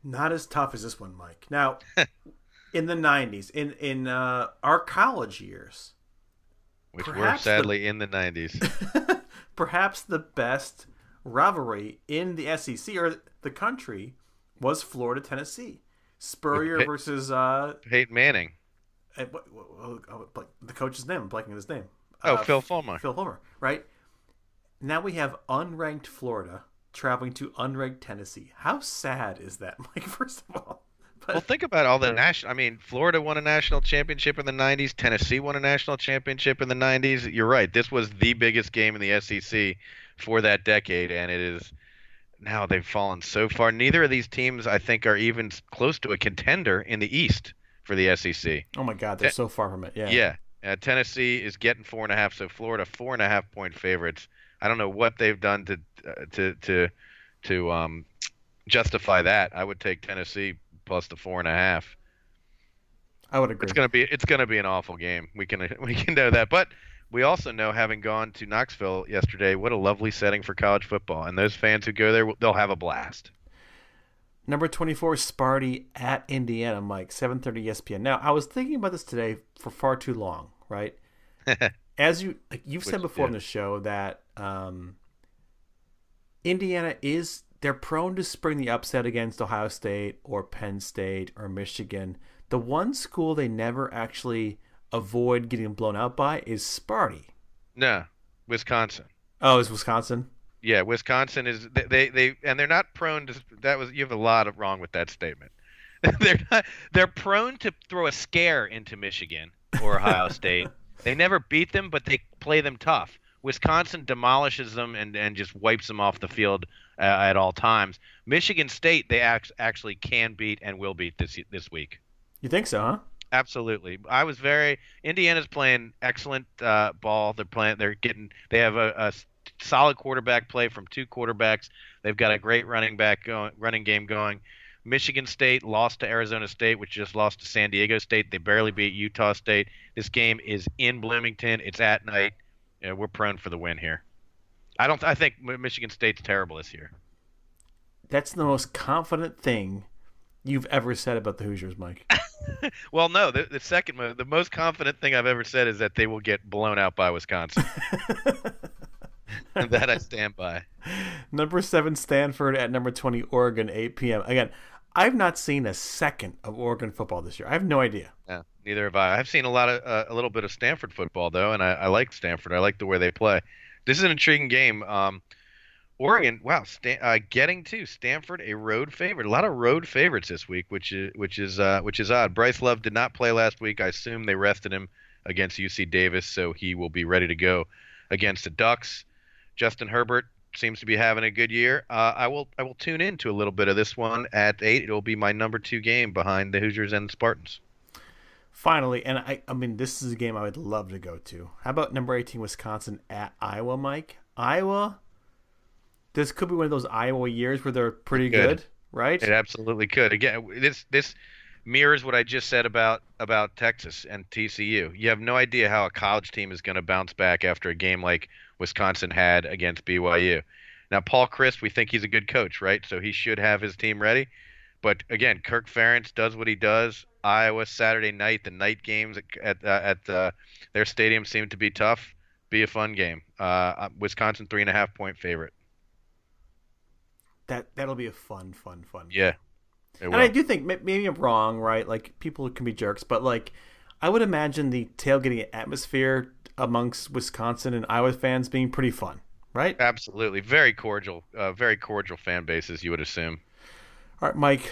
Not as tough as this one, Mike. Now, in the 90s, in in uh, our college years, Which were the- sadly in the 90s. perhaps the best rivalry in the SEC or the country was Florida Tennessee. Spurrier Pitt- versus uh, Peyton Manning. eh, what- what- what- the coach's name. I'm blanking his name. Oh, Uh, Phil Fulmer. Phil Fulmer, right? Now we have unranked Florida traveling to unranked Tennessee. How sad is that, Mike? First of all, but Well, think about all the national. I mean, Florida won a national championship in the '90s. Tennessee won a national championship in the '90s. You're right. This was the biggest game in the SEC for that decade, and it is now they've fallen so far. Neither of these teams, I think, are even close to a contender in the East for the SEC. oh my God, they're so far from it. Yeah, Yeah, Uh, Tennessee is getting four and a half, so Florida four and a half point favorites. I don't know what they've done to uh, to to to um, justify that. I would take Tennessee plus the four and a half. I would agree. It's gonna be it's gonna be an awful game. We can we can know that, but we also know, having gone to Knoxville yesterday, what a lovely setting for college football, and those fans who go there, they'll have a blast. Number 24, Sparty at Indiana, Mike, 7:30 ESPN. Now, I was thinking about this today for far too long, right? As you like you've said before yeah. on the show that um, Indiana is they're prone to spring the upset against Ohio State or Penn State or Michigan. The one school they never actually avoid getting blown out by is Sparty. No, Wisconsin. Oh, is Wisconsin? Yeah, Wisconsin is they, they they and they're not prone to that was you have a lot of wrong with that statement. they're not they're prone to throw a scare into Michigan or Ohio State. They never beat them, but they play them tough. Wisconsin demolishes them and, and just wipes them off the field uh, at all times. Michigan State they act, actually can beat and will beat this this week. You think so, huh? Absolutely. I was very Indiana's playing excellent uh, ball. They're playing. They're getting. They have a solid quarterback play from two quarterbacks. They've got a great running back going, running game going. Michigan State lost to Arizona State, which just lost to San Diego State. They barely beat Utah State. This game is in Bloomington. It's at night. We're prone for the win here. I don't. I think Michigan State's terrible this year. That's the most confident thing you've ever said about the Hoosiers, Mike. Well, no. The, the second, mo- the most confident thing I've ever said is that they will get blown out by Wisconsin. and that I stand by. number seven, Stanford at number 20, Oregon, 8 p.m. Again, I've not seen a second of Oregon football this year. I have no idea. Yeah, neither have I. I've seen a lot of uh, a little bit of Stanford football though, and I, I like Stanford. I like the way they play. This is an intriguing game. Um, Oregon, wow, Stan, uh, getting to Stanford, a road favorite. A lot of road favorites this week, which is which is uh, which is odd. Bryce Love did not play last week. I assume they rested him against UC Davis, so he will be ready to go against the Ducks. Justin Herbert seems to be having a good year. Uh, I will I will tune in to a little bit of this one at eight. It will be my number two game behind the Hoosiers and the Spartans. Finally, and I, I mean, this is a game I would love to go to. How about number 18, Wisconsin at Iowa, Mike? Iowa? This could be one of those Iowa years where they're pretty Good. good, right? It absolutely could. Again, this this mirrors what I just said about about Texas and TCU. You have no idea how a college team is going to bounce back after a game like Wisconsin had against BYU. Now, Paul Chryst, we think he's a good coach, right? So he should have his team ready. But again, Kirk Ferentz does what he does. Iowa Saturday night, the night games at at, uh, at uh, their stadium seem to be tough. Be a fun game. Uh, Wisconsin three and a half point favorite. That that'll be a fun, fun, fun. Yeah. And. I do think maybe I'm wrong, right? Like people can be jerks, but like I would imagine the tailgating atmosphere amongst Wisconsin and Iowa fans being pretty fun, right? Absolutely, very cordial, uh, very cordial fan bases. You would assume. All right, Mike.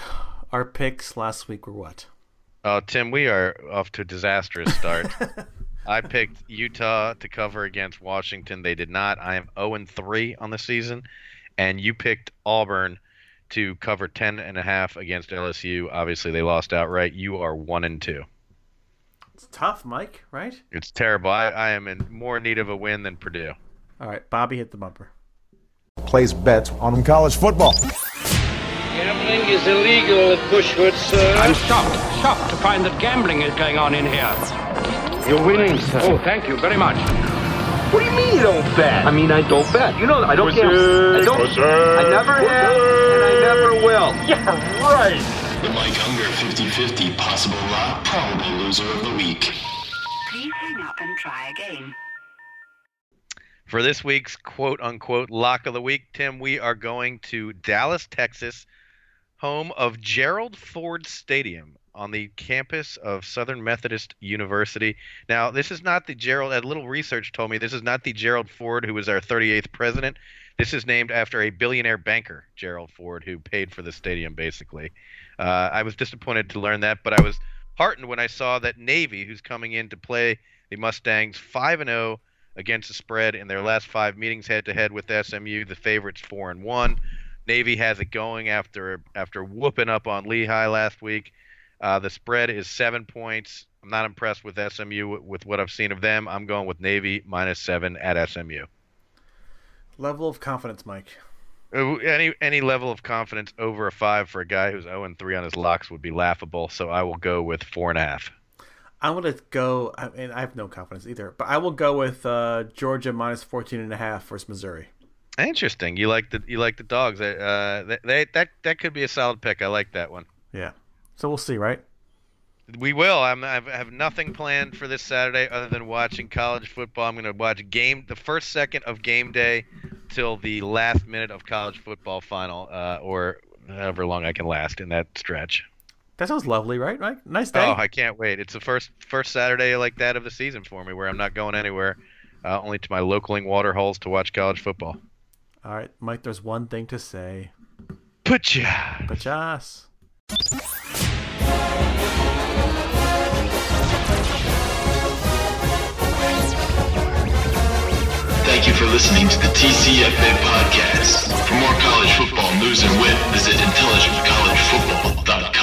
Our picks last week were what? Oh, Tim, we are off to a disastrous start. I picked Utah to cover against Washington. They did not. I am 0 and 3 on the season, and you picked Auburn to cover 10 and a half against LSU. Obviously, they lost outright. You are 1 and 2. It's tough, Mike. Right? It's terrible. I, I am in more need of a win than Purdue. All right, Bobby hit the bumper. Place bets on college football. Gambling is illegal at Bushwood, sir. I'm shocked, shocked to find that gambling is going on in here. You're winning, sir. Oh, thank you very much. What do you mean you don't bet? I mean, I don't bet. You know, I don't gamble. I don't. I never have, and I never will. Yeah, right. The Mike Unger 50-50 possible lock, probable loser of the week. Please hang up and try again. For this week's quote unquote lock of the week, Tim, we are going to Dallas, Texas, home of Gerald Ford Stadium on the campus of Southern Methodist University. Now, this is not the Gerald, a little research told me this is not the Gerald Ford who was our 38th president. This is named after a billionaire banker, Gerald Ford, who paid for the stadium, basically. Uh, I was disappointed to learn that, but I was heartened when I saw that Navy, who's coming in to play the Mustangs 5 and 0 against the spread in their last five meetings head to head with SMU. The favorites four and one. Navy has it going after after whooping up on Lehigh last week. Uh, the spread is seven points. I'm not impressed with SMU with what I've seen of them. I'm going with Navy minus seven at SMU. Level of confidence, Mike. Uh, Any any level of confidence over a five for a guy who's 0 and three on his locks would be laughable. So I will go with four and a half. I'm gonna go. I mean, I have no confidence either, but I will go with uh, Georgia minus 14 and a half versus Missouri. Interesting. You like the you like the dogs. Uh, they, they that that could be a solid pick. I like that one. Yeah. So we'll see, right? We will. I'm, I have nothing planned for this Saturday other than watching college football. I'm going to watch game the first second of game day till the last minute of college football final, uh, or however long I can last in that stretch. That sounds lovely, right? Right? Nice day. Oh, I can't wait! It's the first first Saturday like that of the season for me, where I'm not going anywhere, uh, only to my localing water holes to watch college football. All right, Mike. There's one thing to say. Put ya. Thank you for listening to the TCFA podcast. For more college football news and wit, visit intelligentcollegefootball.com.